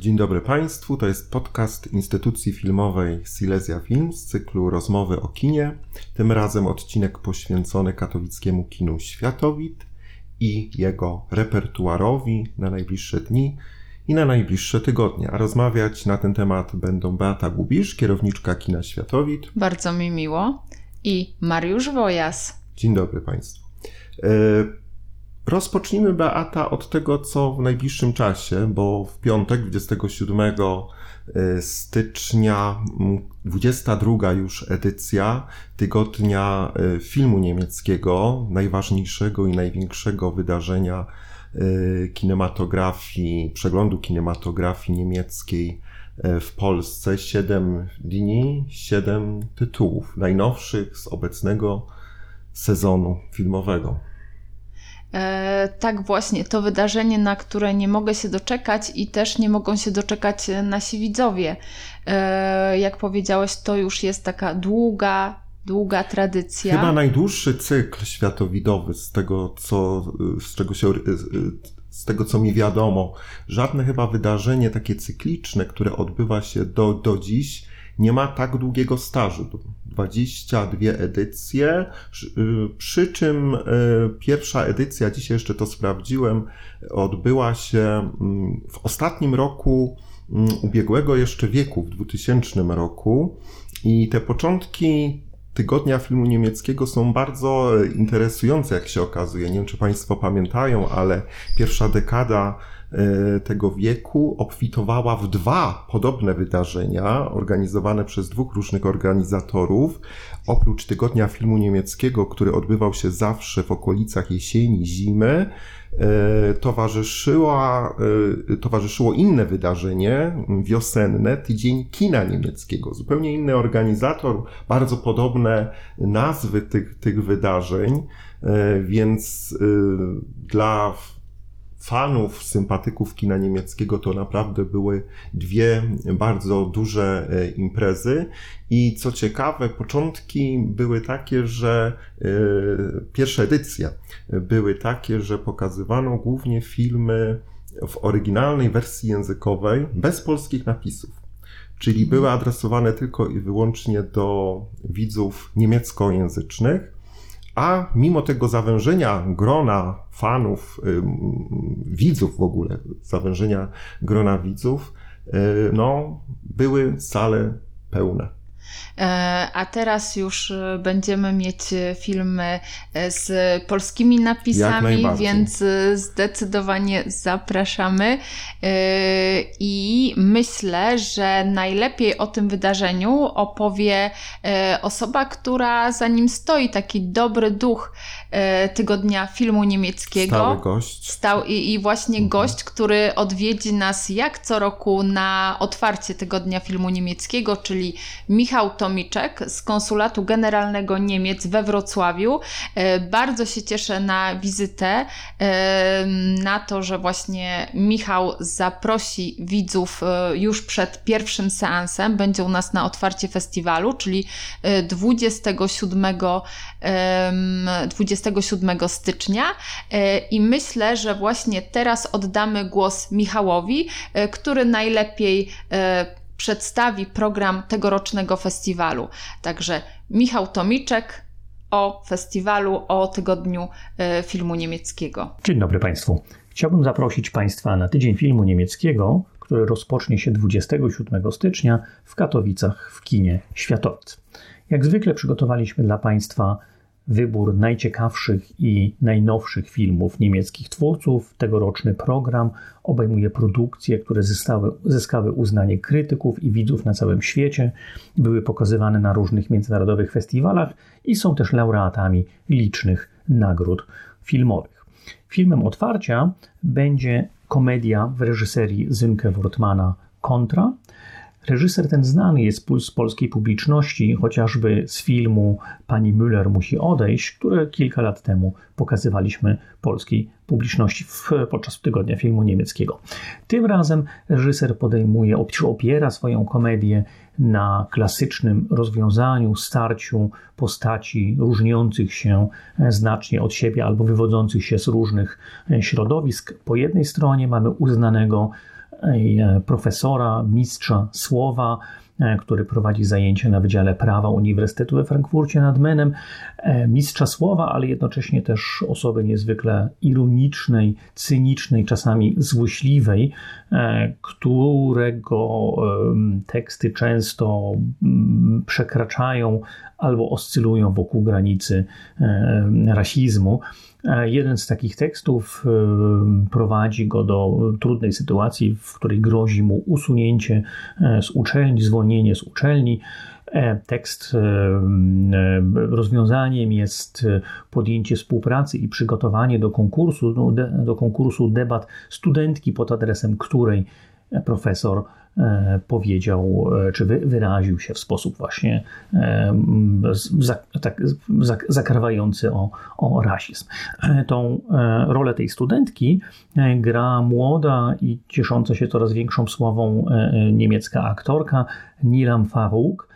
Dzień dobry Państwu, to jest podcast instytucji filmowej Silesia Film z cyklu Rozmowy o kinie. Tym razem odcinek poświęcony katowickiemu kinu Światowit i jego repertuarowi na najbliższe dni i na najbliższe tygodnie. A rozmawiać na ten temat będą Beata Gubisz, kierowniczka kina Światowit. Bardzo mi miło. I Mariusz Wojas. Dzień dobry Państwu. E, rozpocznijmy, Beata, od tego, co w najbliższym czasie, bo w piątek, 27 e, stycznia, 22 już edycja tygodnia e, filmu niemieckiego, najważniejszego i największego wydarzenia kinematografii, przeglądu kinematografii niemieckiej w Polsce. Siedem dni, siedem tytułów, najnowszych z obecnego sezonu filmowego. E, tak, właśnie, to wydarzenie, na które nie mogę się doczekać i też nie mogą się doczekać nasi widzowie. E, jak powiedziałeś, to już jest taka długa, długa tradycja. Chyba najdłuższy cykl światowidowy z tego, co, z czego się, z tego, co mi wiadomo. Żadne chyba wydarzenie takie cykliczne, które odbywa się do, do dziś, nie ma tak długiego stażu. 22 edycje, przy czym e, pierwsza edycja, dzisiaj jeszcze to sprawdziłem, odbyła się mm, w ostatnim roku mm, ubiegłego jeszcze wieku, w 2000 roku. I te początki tygodnia filmu niemieckiego są bardzo interesujące, jak się okazuje. Nie wiem, czy Państwo pamiętają, ale pierwsza dekada E, tego wieku obfitowała w dwa podobne wydarzenia organizowane przez dwóch różnych organizatorów. Oprócz Tygodnia Filmu Niemieckiego, który odbywał się zawsze w okolicach jesieni, zimy, e, towarzyszyła, e, towarzyszyło inne wydarzenie wiosenne, Tydzień Kina Niemieckiego. Zupełnie inny organizator, bardzo podobne nazwy tych, tych wydarzeń, więc dla fanów, sympatyków kina niemieckiego to naprawdę były dwie bardzo duże e, imprezy. I co ciekawe, początki były takie, że e, pierwsze edycje były takie, że pokazywano głównie filmy w oryginalnej wersji językowej, bez polskich napisów. Czyli były adresowane tylko i wyłącznie do widzów niemieckojęzycznych a mimo tego zawężenia grona fanów, widzów w ogóle, zawężenia grona widzów, y, no, były sale pełne. E, a teraz już e, będziemy mieć filmy e, z polskimi napisami, więc zdecydowanie zapraszamy. I myślę, że najlepiej o tym wydarzeniu opowie osoba, która za nim stoi, taki dobry duch tygodnia filmu niemieckiego. Stały gość. Stał i, i właśnie mhm. gość, który odwiedzi nas jak co roku na otwarcie tygodnia filmu niemieckiego, czyli Michał Tomiczek z Konsulatu Generalnego Niemiec we Wrocławiu. E, bardzo się cieszę na wizytę, e, na to, że właśnie Michał zaprosi widzów e, już przed pierwszym seansem. Będzie u nas na otwarcie festiwalu, czyli 27, 27 stycznia. I myślę, że właśnie teraz oddamy głos Michałowi, który najlepiej przedstawi program tegorocznego festiwalu. Także Michał Tomiczek o festiwalu, o tygodniu e, filmu niemieckiego. Dzień dobry Państwu. Chciałbym zaprosić Państwa na tydzień filmu niemieckiego, który rozpocznie się 27 stycznia w Katowicach w kinie Światowic. Jak zwykle przygotowaliśmy dla Państwa wybór najciekawszych i najnowszych filmów niemieckich twórców. Tegoroczny program obejmuje produkcje, które zyskały, zyskały uznanie krytyków i widzów na całym świecie, były pokazywane na różnych międzynarodowych festiwalach i są też laureatami licznych nagród filmowych. Filmem otwarcia będzie komedia w reżyserii Zynke Wortmana Kontra, Reżyser ten znany jest z polskiej publiczności, chociażby z filmu Pani Müller musi odejść, które kilka lat temu pokazywaliśmy polskiej publiczności w, podczas tygodnia filmu niemieckiego. Tym razem reżyser podejmuje, opiera swoją komedię na klasycznym rozwiązaniu, starciu postaci różniących się znacznie od siebie albo wywodzących się z różnych środowisk. Po jednej stronie mamy uznanego profesora, mistrza słowa, E, który prowadzi zajęcia na Wydziale Prawa Uniwersytetu we Frankfurcie nad Menem, e, mistrza słowa, ale jednocześnie też osoby niezwykle ironicznej, cynicznej, czasami złośliwej, e, którego teksty często mm, przekraczają albo oscylują wokół granicy rasizmu. Jeden z takich tekstów prowadzi go do trudnej sytuacji, w której grozi mu usunięcie z uczelni, zwolnienie z uczelni. E, tekst rozwiązaniem jest podjęcie współpracy i przygotowanie do konkursu, do konkursu debat studentki pod adresem której profesor E, powiedział, e, czy wyraził się w sposób właśnie e, tak, zakrawający o, o rasizm. Tą rolę tej studentki gra młoda i ciesząca się coraz większą sławą niemiecka aktorka Nilam Farouk.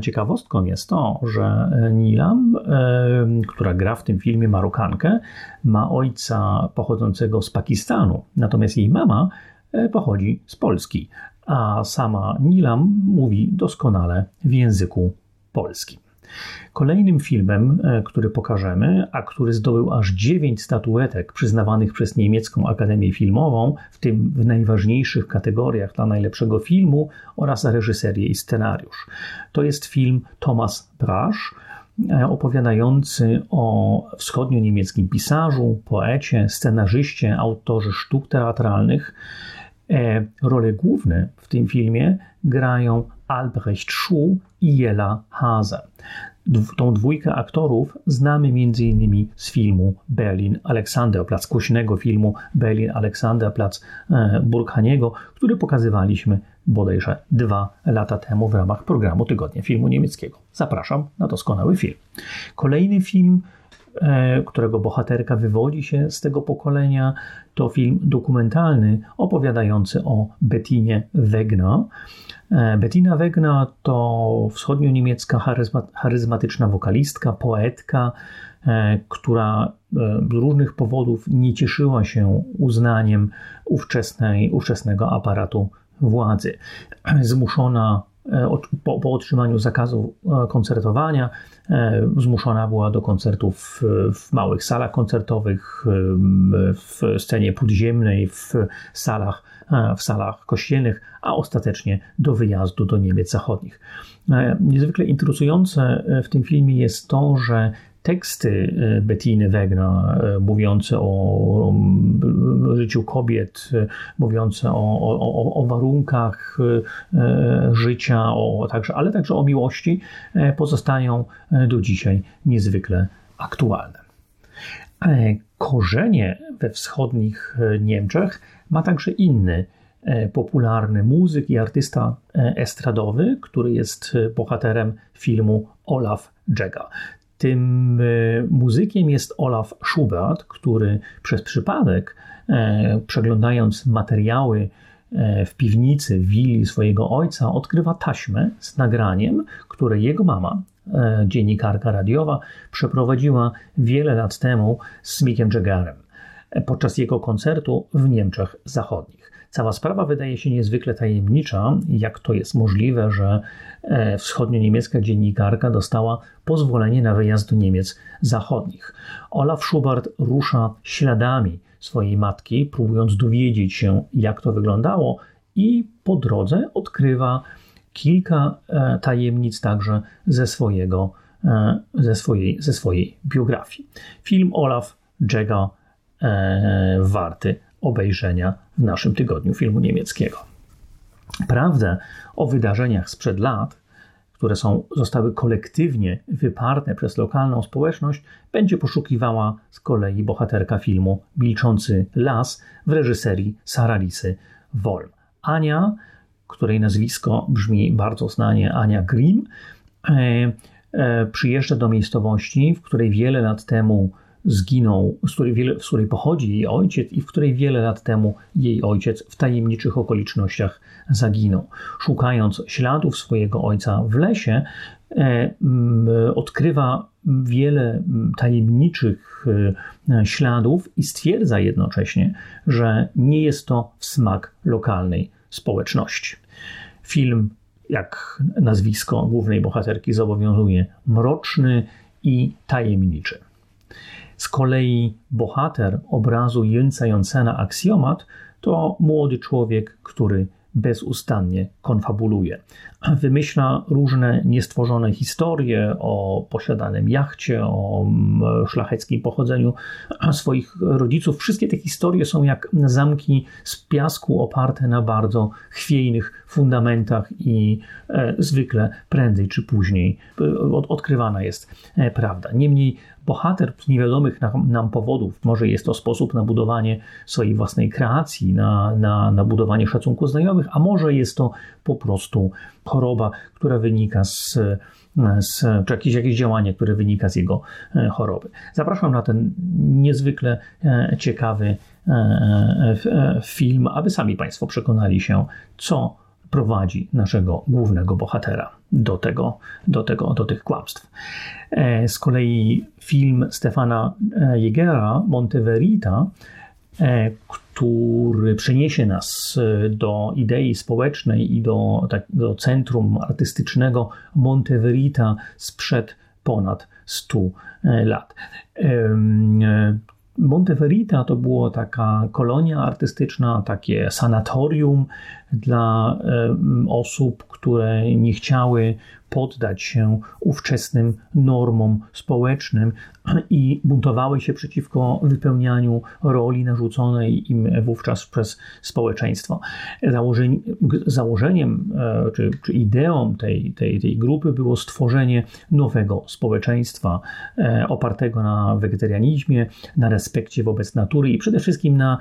Ciekawostką jest to, że Nilam, która gra w tym filmie Marokankę, ma ojca pochodzącego z Pakistanu, natomiast jej mama pochodzi z Polski a sama Nilam mówi doskonale w języku polskim. Kolejnym filmem, e, który pokażemy, a który zdobył aż 9 statuetek przyznawanych przez niemiecką Akademię Filmową, w tym w najważniejszych kategoriach dla najlepszego filmu oraz reżyserię i scenariusz. To jest film Thomas Brasch, e, opowiadający o wschodnio-niemieckim pisarzu, poecie, scenarzyście, autorze sztuk teatralnych, E, role główne w tym filmie grają Albrecht Schuh i Jela Hase. Tą dwójkę aktorów znamy m.in. z filmu Berlin Alexanderplatz, głośnego filmu Berlin Alexanderplatz e, Burkhaniego, który pokazywaliśmy bodajże dwa lata temu w ramach programu Tygodnia Filmu Niemieckiego. Zapraszam na doskonały film. Kolejny film którego bohaterka wywodzi się z tego pokolenia, to film dokumentalny opowiadający o Bettinie Wegna. E, Bettina Wegna to wschodnio-niemiecka charyzmatyczna wokalistka, poetka, e, która z różnych powodów nie cieszyła się uznaniem ówczesnej, ówczesnego aparatu władzy. Zmuszona po, po, otrzymaniu zakazu koncertowania E, zmuszona była do koncertów w małych salach koncertowych, w scenie podziemnej, w salach, e, w salach kościelnych, a ostatecznie do wyjazdu do Niemiec Zachodnich. E, niezwykle interesujące w tym filmie jest to, że teksty e, Bettiny Wegna e, mówiące o życiu kobiet, e, mówiące o, o, o warunkach życia, o, także, ale także o miłości, pozostają do dzisiaj niezwykle aktualne. Korzenie we wschodnich Niemczech ma także inny popularny muzyk i artysta estradowy, który jest bohaterem filmu Olaf Jega. Tym e, muzykiem jest Olaf Schubert, który przez przypadek, e, przeglądając materiały e, w piwnicy willi swojego ojca, odkrywa taśmę z nagraniem, które jego mama, dziennikarka radiowa, przeprowadziła wiele lat temu z Mickiem Jaggerem podczas jego koncertu w Niemczech Zachodnich. Cała sprawa wydaje się niezwykle tajemnicza, jak to jest możliwe, że e, wschodnio-niemiecka dziennikarka dostała pozwolenie na wyjazd do Niemiec zachodnich. Olaf Schubert rusza śladami swojej matki, próbując dowiedzieć się, jak to wyglądało, i po drodze odkrywa kilka e, tajemnic także ze, swojego, e, ze, swojej, ze swojej biografii. Film Olaf Jega warty obejrzenia w naszym tygodniu filmu niemieckiego. Prawdę o wydarzeniach sprzed lat, które są, zostały kolektywnie wyparte przez lokalną społeczność, będzie poszukiwała z kolei bohaterka filmu Milczący Las w reżyserii Saralisy Wolm. Ania, której nazwisko brzmi bardzo znanie, Ania Grimm, e, e, przyjeżdża do miejscowości, w której wiele lat temu zginął, z której, wiele, z której pochodzi jej ojciec i w której wiele lat temu jej ojciec w tajemniczych okolicznościach zaginął. Szukając śladów swojego ojca w lesie, e, odkrywa wiele tajemniczych e, śladów i stwierdza jednocześnie, że nie jest to w smak lokalnej społeczności. Film, jak nazwisko głównej bohaterki zobowiązuje, mroczny i tajemniczy. Z kolei bohater obrazu Jęca Jonsena Aksjomat to młody człowiek, który bezustannie konfabuluje. Wymyśla różne niestworzone historie o posiadanym jachcie, o mm, szlacheckim pochodzeniu swoich rodziców. Wszystkie te historie są jak zamki z piasku oparte na bardzo chwiejnych fundamentach i e, zwykle prędzej czy później e, odkrywana jest e, prawda. Niemniej bohater z niewiadomych nam, powodów, może jest to sposób na budowanie swojej własnej kreacji, na, na, na budowanie szacunku znajomych, a może jest to po prostu choroba, która wynika z, z czy jakieś, jakieś działanie, które wynika z jego e, choroby. Zapraszam na ten niezwykle e, ciekawy e, film, aby sami Państwo przekonali się, co prowadzi naszego głównego bohatera do, tego, do, tego, do tych kłamstw. Z kolei film Stefana Jägera, Monteverita, który przeniesie nas do idei społecznej i do, tak, do centrum artystycznego Monteverita sprzed ponad 100 lat. Monteverita to była taka kolonia artystyczna, takie sanatorium dla osób, które nie chciały poddać się ówczesnym normom społecznym i buntowały się przeciwko wypełnianiu roli narzuconej im wówczas przez społeczeństwo. założeniem e, czy, czy ideą tej, tej, tej grupy było stworzenie nowego społeczeństwa e, opartego na wegetarianizmie, na respekcie wobec natury i przede wszystkim na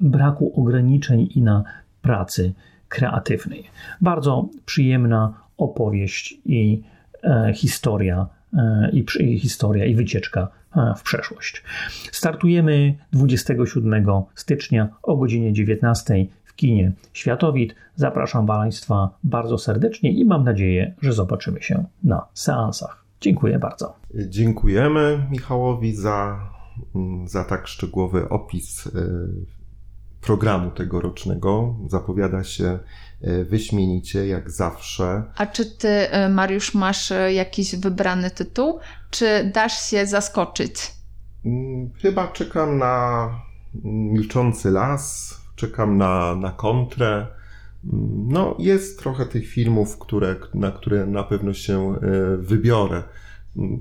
braku ograniczeń i na pracy kreatywnej. Bardzo przyjemna opowieść i e, historia, e, i, i historia i wycieczka e, w przeszłość. Startujemy 27 stycznia o godzinie 19 w kinie Światowit. Zapraszam Państwa bardzo serdecznie i mam nadzieję, że zobaczymy się na seansach. Dziękuję bardzo. Dziękujemy Michałowi za, za tak szczegółowy opis programu tegorocznego. Zapowiada się e, wyśmienicie, jak zawsze. A czy ty, e, Mariusz, masz e, jakiś wybrany tytuł, czy dasz się zaskoczyć? Mm, chyba czekam na Milczący Las, czekam na, na kontrę. Mm, no, jest trochę tych filmów, które, na które na pewno się wybiorę. Mm,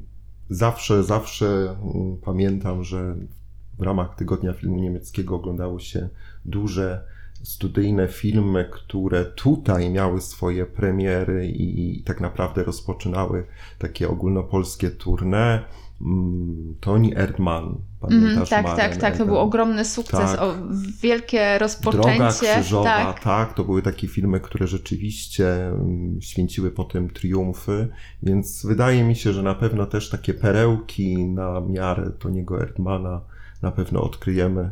zawsze, zawsze pamiętam, że w ramach Tygodnia Filmu Niemieckiego oglądało się duże studyjne filmy, które tutaj miały swoje premiery i tak naprawdę rozpoczynały takie ogólnopolskie tournée. Mm, Toni Erdmann, pamiętasz? Mm, tak, tak, tak, to był ogromny sukces, tak. o, wielkie rozpoczęcie. Droga krzyżowa, tak. tak, to były takie filmy, które rzeczywiście mm, święciły potem triumfy, więc wydaje mi się, że na pewno też takie perełki na miarę Toniego Erdmana na pewno odkryjemy y,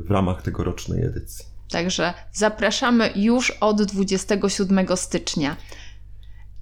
w ramach tegorocznej edycji. Także zapraszamy już od 27 stycznia.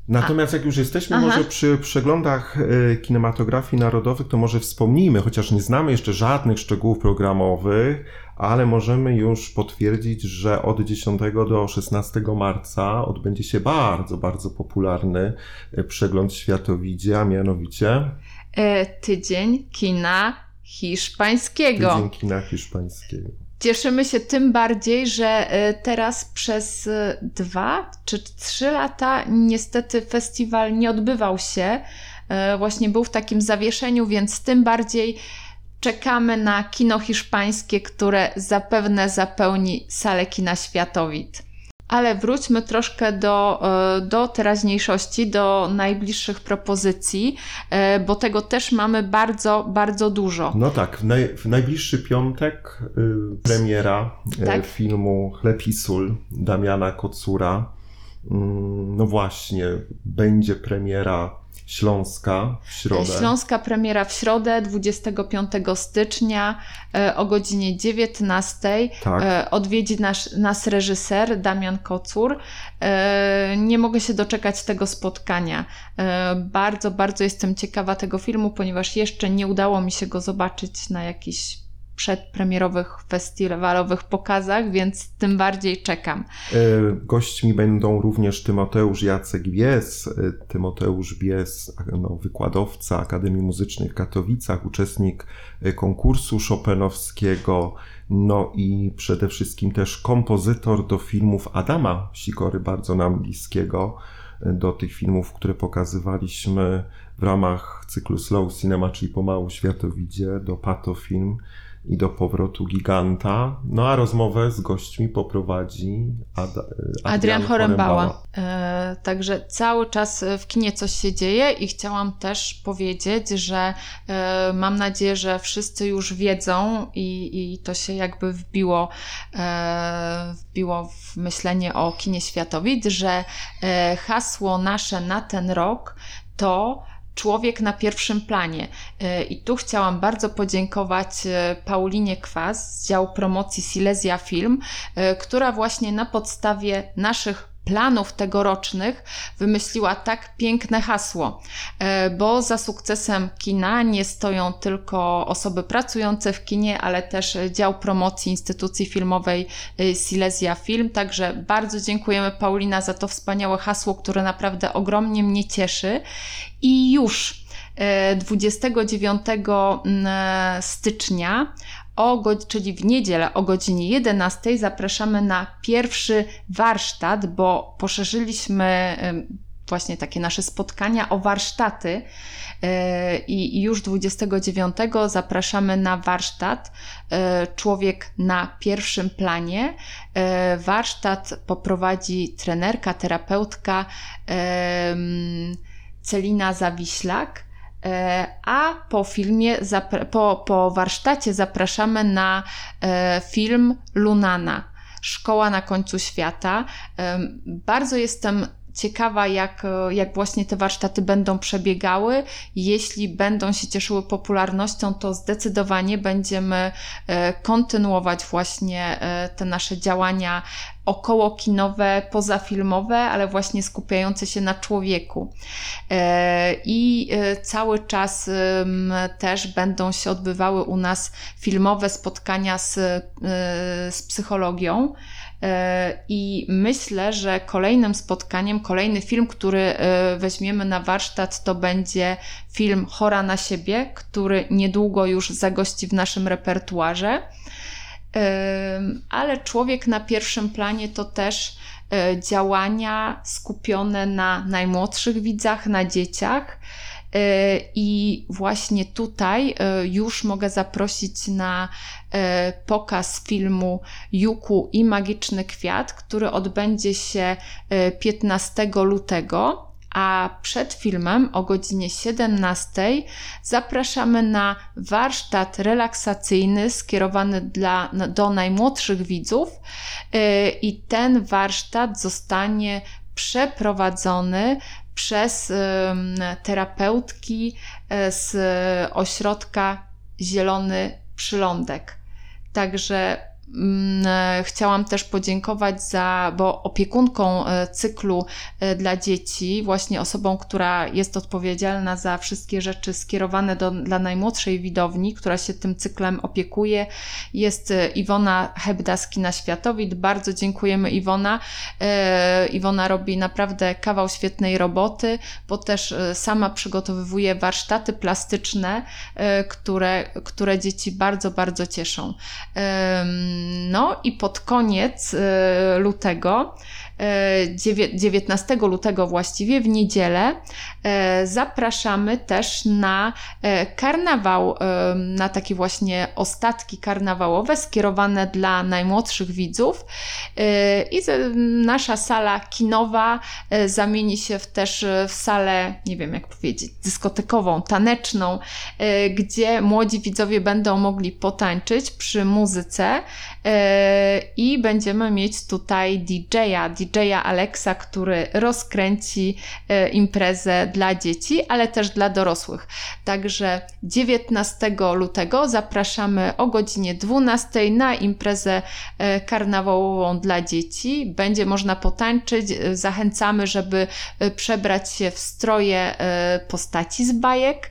Natomiast jak już jesteśmy Aha. może przy przeglądach y, kinematografii narodowych, to może wspomnijmy, chociaż nie znamy jeszcze żadnych szczegółów programowych, ale możemy już potwierdzić, że od 10 do 16 marca odbędzie się bardzo, bardzo popularny y, przegląd światowidzie, a mianowicie e, tydzień kina hiszpańskiego. Tydzień kina hiszpańskiego. Cieszymy się tym bardziej, że e, teraz przez e, dwa czy trzy lata niestety festiwal nie odbywał się. E, właśnie był w takim zawieszeniu, więc tym bardziej czekamy na kino hiszpańskie, które zapewne zapełni salę kina Światowit. Ale wróćmy troszkę do, e, do teraźniejszości, do najbliższych propozycji, e, bo tego też mamy bardzo, bardzo dużo. No tak, w, naj, w najbliższy piątek y, premiera e, tak? filmu Chleb i sól Damiana Kocura. Mm, No właśnie, będzie premiera Śląska w środę. Śląska premiera w środę 25 stycznia e, o godzinie 19. Tak. E, Odwiedzi nas, nas reżyser Damian Kocur. E, Nie mogę się doczekać tego spotkania. Bardzo, bardzo jestem ciekawa tego filmu, ponieważ jeszcze nie udało mi się go zobaczyć na jakichś przedpremierowych festiwalowych pokazach, więc tym bardziej czekam. E, Gośćmi będą również Tymoteusz Jacek Bies. E, Tymoteusz Bies, no, wykładowca Akademii Muzycznej w Katowicach, uczestnik e, konkursu Chopinowskiego, no i przede wszystkim też kompozytor do filmów Adama Sikory, bardzo nam bliskiego, do tych filmów, które pokazywaliśmy w ramach cyklu Slow Cinema, czyli pomału światowidzie, do Pato Film i do powrotu giganta. No a rozmowę z gośćmi poprowadzi Ad, Adrian, Adrian Chorembała. E, Także cały czas w kinie coś się dzieje i chciałam też powiedzieć, że e, mam nadzieję, że wszyscy już wiedzą i, i to się jakby wbiło, e, wbiło w myślenie o kinie światowid, że e, hasło nasze na ten rok to Człowiek na pierwszym planie. E, I tu chciałam bardzo podziękować e, Paulinie Kwas z działu promocji Silesia Film, e, która właśnie na podstawie naszych planów tegorocznych wymyśliła tak piękne hasło, e, bo za sukcesem kina nie stoją tylko osoby pracujące w kinie, ale też dział promocji instytucji filmowej e, Silesia Film. Także bardzo dziękujemy Paulina za to wspaniałe hasło, które naprawdę ogromnie mnie cieszy. I już e, 29 mm, stycznia o, czyli w niedzielę o godzinie 11 zapraszamy na pierwszy warsztat, bo poszerzyliśmy właśnie takie nasze spotkania o warsztaty e, i już 29 zapraszamy na warsztat e, Człowiek na pierwszym planie. E, Warsztat poprowadzi trenerka, terapeutka Celina Zawiślak. E, A po filmie, po, po warsztacie zapraszamy na e, film Lunana Szkoła na końcu świata. Em, Bardzo jestem ciekawa, jak, e, jak właśnie te warsztaty będą przebiegały. Jeśli będą się cieszyły popularnością, to zdecydowanie będziemy e, kontynuować właśnie e, te nasze działania okołokinowe, pozafilmowe, ale właśnie skupiające się na człowieku. E, I e, cały czas też będą się odbywały u nas filmowe spotkania z, e, z psychologią. I myślę, że kolejnym spotkaniem, kolejny film, który weźmiemy na warsztat, to będzie film Chora na siebie, który niedługo już zagości w naszym repertuarze. Ale człowiek na pierwszym planie to też e, działania skupione na najmłodszych widzach, na dzieciach. E, I właśnie tutaj e, już mogę zaprosić na pokaz filmu Juku i Magiczny Kwiat, który odbędzie się e, 15 lutego. A przed filmem o godzinie 17 zapraszamy na warsztat relaksacyjny skierowany dla, do najmłodszych widzów. Yy, I ten warsztat zostanie przeprowadzony przez terapeutki yy, z ośrodka Zielony Przylądek. Także chciałam też podziękować za, bo opiekunką e, cyklu e, dla dzieci, właśnie osobą, która jest odpowiedzialna za wszystkie rzeczy skierowane do, dla najmłodszej widowni, która się tym cyklem opiekuje, jest e, Iwona Hebda z Kina Światowid. Bardzo dziękujemy Iwona. E, Iwona robi naprawdę kawał świetnej roboty, bo też e, sama przygotowywuje warsztaty plastyczne, e, które, które dzieci bardzo, bardzo cieszą. No i pod koniec e, lutego, 19 lutego właściwie, w niedzielę, e, zapraszamy też na e, karnawał, e, na takie właśnie ostatki karnawałowe skierowane dla najmłodszych widzów. I nasza sala kinowa zamieni się też w salę, nie wiem jak powiedzieć, dyskotekową, taneczną, gdzie młodzi widzowie będą mogli potańczyć przy muzyce i będziemy mieć tutaj DJ-a, DJ-a Alexa, który rozkręci e, imprezę dla dzieci, ale też dla dorosłych. Także 19 lutego zapraszamy o godzinie 12 na imprezę e, karnawałową dla dzieci. Będzie można potańczyć. E, Zachęcamy, żeby przebrać się w stroje postaci z bajek,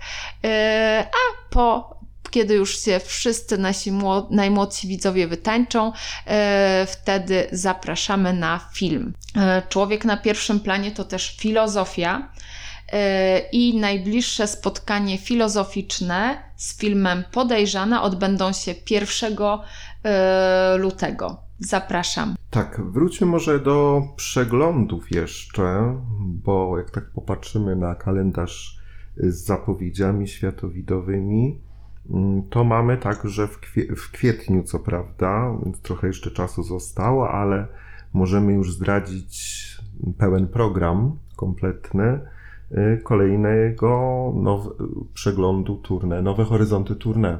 a po kiedy już się wszyscy nasi mło- najmłodsi widzowie wytańczą, e, wtedy zapraszamy na film. E, Człowiek na pierwszym planie to też filozofia e, i najbliższe spotkanie filozoficzne z filmem Podejrzana odbędą się 1 e, lutego. Zapraszam. Tak, wróćmy może do przeglądów jeszcze, bo jak tak popatrzymy na kalendarz z zapowiedziami światowidowymi, to mamy także w, kwie- w kwietniu, co prawda, więc trochę jeszcze czasu zostało, ale możemy już zdradzić pełen program kompletny y, kolejnego przeglądu tournée, Nowe Horyzonty Tournée,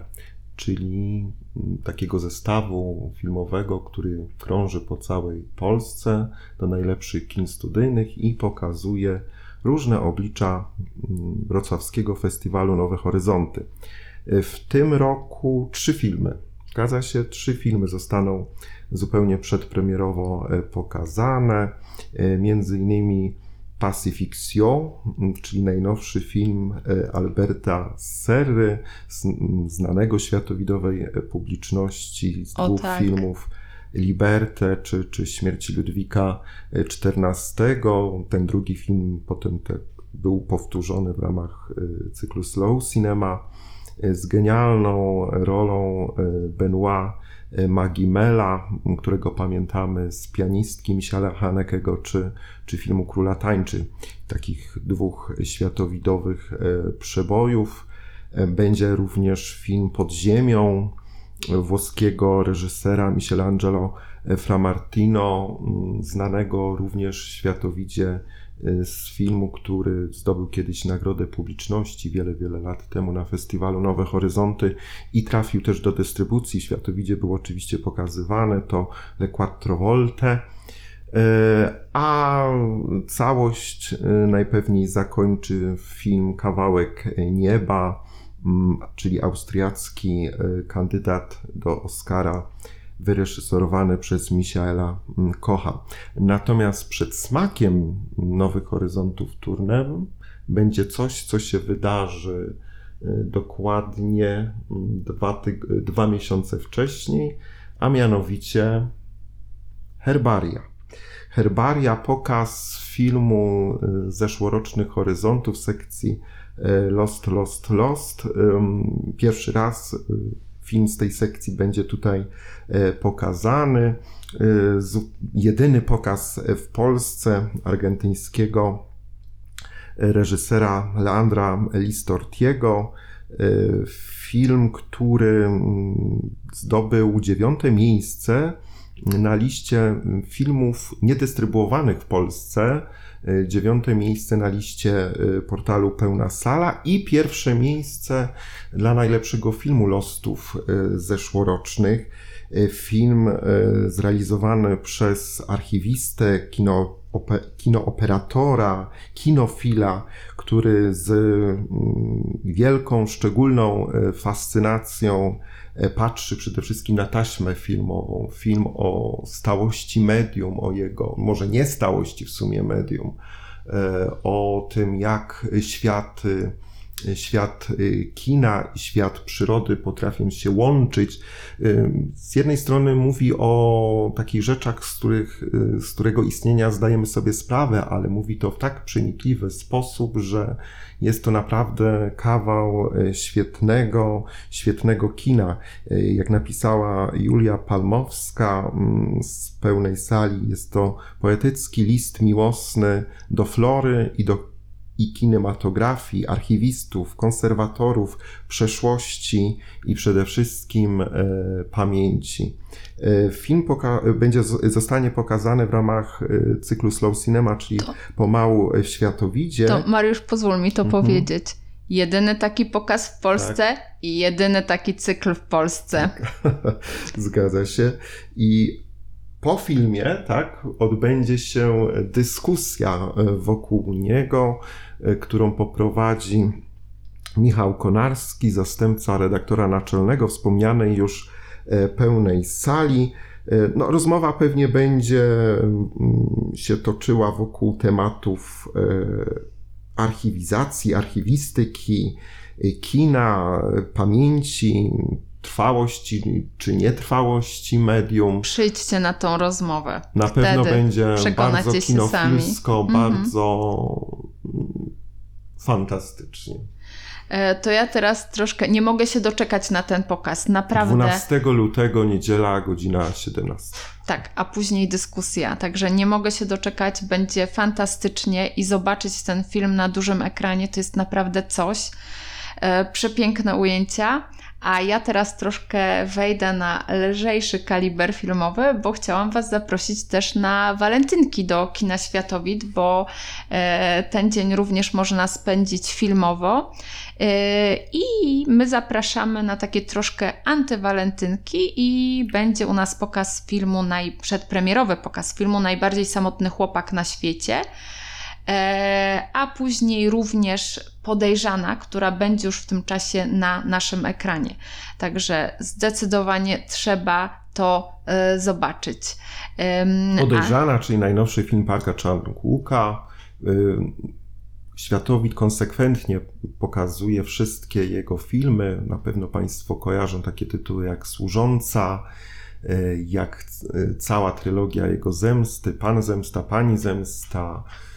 czyli mm, takiego zestawu filmowego, który krąży po całej Polsce do najlepszych kin studyjnych i pokazuje różne oblicza mm, wrocławskiego festiwalu Nowe Horyzonty. Y, W tym roku trzy filmy. Zgadza się, trzy filmy zostaną zupełnie przedpremierowo e, pokazane. E, Między innymi Pacifiction, m, czyli najnowszy film Alberta Serry, z- m, znanego światowidowej publiczności z O, dwóch tak. filmów Liberté czy, czy Śmierci Ludwika XIV. Ten drugi film potem te, był powtórzony w ramach cyklu Slow Cinema z genialną rolą e, Benoit e, Magimela, którego pamiętamy z pianistki Michela Hanekego czy, czy filmu Króla Tańczy. Takich dwóch światowidowych przebojów. Będzie również film Pod ziemią włoskiego reżysera Michelangelo Framartino, znanego również światowidzie y, z filmu, który zdobył kiedyś Nagrodę Publiczności wiele, wiele lat temu na festiwalu Nowe Horyzonty i trafił też do dystrybucji. Światowidzie było oczywiście pokazywane, to Le Quattro Volte. Y, A całość y, najpewniej zakończy film Kawałek Nieba, mm, czyli austriacki y, kandydat do Oscara, wyreżyserowany przez Michaela mm, Kocha. Natomiast przed smakiem Nowych Horyzontów Tournée będzie coś, co się wydarzy y, dokładnie mm, dwa, tyg- dwa miesiące wcześniej, a mianowicie Herbaria. Herbaria, pokaz filmu y, zeszłorocznych Horyzontów sekcji y, Lost, Lost, Lost. Pierwszy raz film z tej sekcji będzie tutaj y, pokazany. Z- Jedyny pokaz w Polsce argentyńskiego reżysera Leandra Listortiego. Film, który mm, zdobył dziewiąte miejsce na liście filmów niedystrybuowanych w Polsce. Y, Dziewiąte miejsce na liście y, portalu Pełna Sala i pierwsze miejsce dla najlepszego filmu Lostów y, zeszłorocznych. Film zrealizowany przez archiwistę, kino, ope, kinooperatora, kinofila, który z mm, wielką, szczególną fascynacją patrzy przede wszystkim na taśmę filmową. Film o stałości medium, o jego, może nie stałości w sumie medium, e, o tym, jak świat, świat y, kina i świat przyrody potrafią się łączyć. Y, Z jednej strony mówi o takich rzeczach, z, których, y, z którego istnienia zdajemy sobie sprawę, ale mówi to w tak przenikliwy sposób, że jest to naprawdę kawał świetnego, świetnego kina. Jak napisała Julia Palmowska mm, z pełnej sali, jest to poetycki list miłosny do flory i do i kinematografii, archiwistów, konserwatorów przeszłości i przede wszystkim e, pamięci. E, film poka- będzie, zostanie pokazany w ramach e, cyklu Slow Cinema, czyli To- pomału w światowidzie. To Mariusz, pozwól mi to Mhm. powiedzieć. Jedyny taki pokaz w Polsce i jedyny taki cykl w Polsce. Zgadza się. I po filmie, tak, odbędzie się dyskusja wokół niego, którą poprowadzi Michał Konarski, zastępca redaktora naczelnego wspomnianej już pełnej sali. No, rozmowa pewnie będzie mm, się toczyła wokół tematów archiwizacji, archiwistyki, kina, pamięci, trwałości czy nietrwałości medium. Przyjdźcie na tą rozmowę. Na Wtedy pewno będzie bardzo kinofilsko, mhm. bardzo fantastycznie. E, to ja teraz troszkę nie mogę się doczekać na ten pokaz. Naprawdę. 12 lutego, niedziela, godzina 17. Tak, a później dyskusja. Także nie mogę się doczekać. Będzie fantastycznie i zobaczyć ten film na dużym ekranie to jest naprawdę coś. E, przepiękne ujęcia. A ja teraz troszkę wejdę na lżejszy kaliber filmowy, bo chciałam Was zaprosić też na walentynki do Kina Światowid, bo e, ten dzień również można spędzić filmowo. E, I my zapraszamy na takie troszkę antywalentynki i będzie u nas pokaz filmu, naj, przedpremierowy pokaz filmu Najbardziej samotny chłopak na świecie. E, a później również podejrzana, która będzie już w tym czasie na naszym ekranie. Także zdecydowanie trzeba to e, zobaczyć. Podejrzana, a... czyli najnowszy film Parka Czarnkuka. Światowid konsekwentnie pokazuje wszystkie jego filmy. Na pewno Państwo kojarzą takie tytuły jak Służąca, e, jak cała trylogia jego zemsty, Pan Zemsta, Pani Zemsta, Y,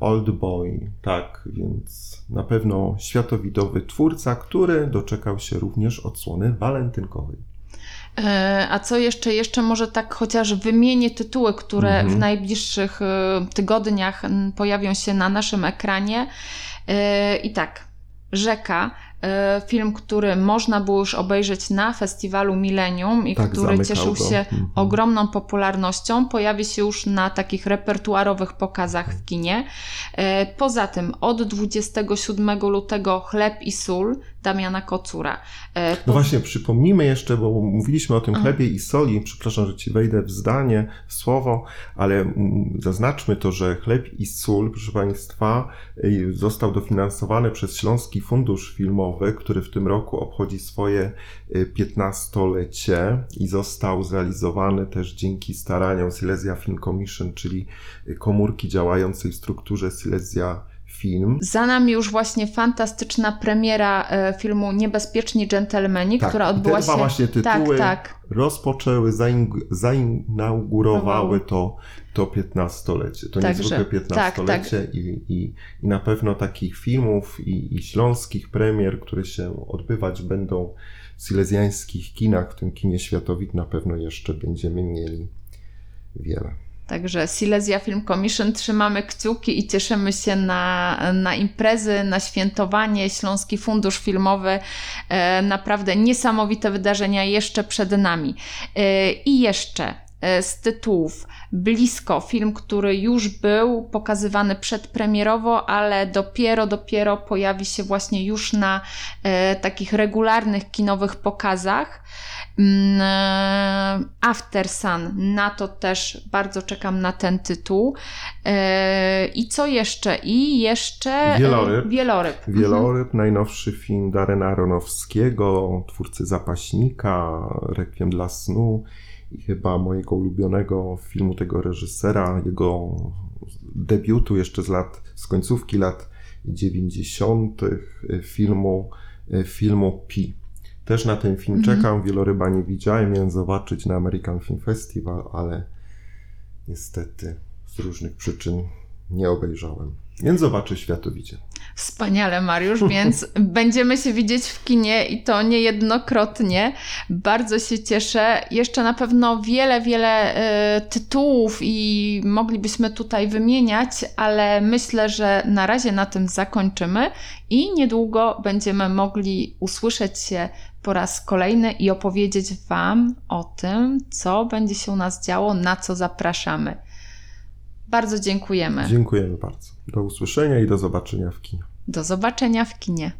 Old Boy, tak, więc na pewno światowidowy twórca, który doczekał się również odsłony walentynkowej. E, a co jeszcze? Jeszcze może tak chociaż wymienię tytuły, które w mhm. najbliższych y, tygodniach pojawią się na naszym ekranie. E, I tak, Rzeka film, który można było już obejrzeć na festiwalu Millennium i tak, który cieszył się mhm. ogromną popularnością, pojawi się już na takich repertuarowych pokazach w kinie. E, poza tym od 27 lutego Chleb i sól Damiana Kocura. E, no właśnie, przypomnijmy jeszcze, bo mówiliśmy o tym chlebie i soli, przepraszam, że ci wejdę w zdanie, w słowo, ale zaznaczmy to, że chleb i sól, proszę Państwa, został dofinansowany przez Śląski Fundusz Filmowy który w tym roku obchodzi swoje 15-lecie y, i został zrealizowany też dzięki staraniom Silesia Film Commission, czyli y, komórki działającej w strukturze Silesia Film. Za nami już właśnie fantastyczna premiera e, filmu Niebezpieczni Dżentelmeni, tak, która odbyła się... właśnie tytuły tak, tak. rozpoczęły, zainaugurowały to, to 15-lecie. To Także, niezwykłe 15-lecie tak, tak. I, i, i na pewno takich filmów i, i śląskich premier, które się odbywać będą w silezjańskich kinach, w tym kinie światowit na pewno jeszcze będziemy mieli wiele. Także Silesia Film Commission trzymamy kciuki i cieszymy się na, na imprezy, na świętowanie. Śląski Fundusz Filmowy, e, naprawdę niesamowite wydarzenia jeszcze przed nami. E, I jeszcze z tytułów Blisko, film, który już był pokazywany przedpremierowo, ale dopiero, dopiero pojawi się właśnie już na e, takich regularnych kinowych pokazach. Mm, e, After Sun, na to też bardzo czekam na ten tytuł. E, I co jeszcze? I jeszcze e, Wieloryb. Wieloryb, Wieloryb mhm. najnowszy film Darena Aronowskiego, twórcy Zapaśnika, Rekwiem dla snu i chyba mojego ulubionego filmu tego reżysera, jego debiutu jeszcze z lat, z końcówki lat 90. filmu, filmu Pi. Też na ten film mhm. czekam, wieloryba nie widziałem, miałem zobaczyć na American Film Festival, ale niestety z różnych przyczyn nie obejrzałem. Więc zobaczę światowicie. Wspaniale, Mariusz, więc będziemy się widzieć w kinie i to niejednokrotnie. Bardzo się cieszę. Jeszcze na pewno wiele, wiele y, tytułów i moglibyśmy tutaj wymieniać, ale myślę, że na razie na tym zakończymy i niedługo będziemy mogli usłyszeć się po raz kolejny i opowiedzieć Wam o tym, co będzie się u nas działo, na co zapraszamy. Bardzo dziękujemy. Dziękujemy bardzo. Do usłyszenia i do zobaczenia w kinie. Do zobaczenia w kinie.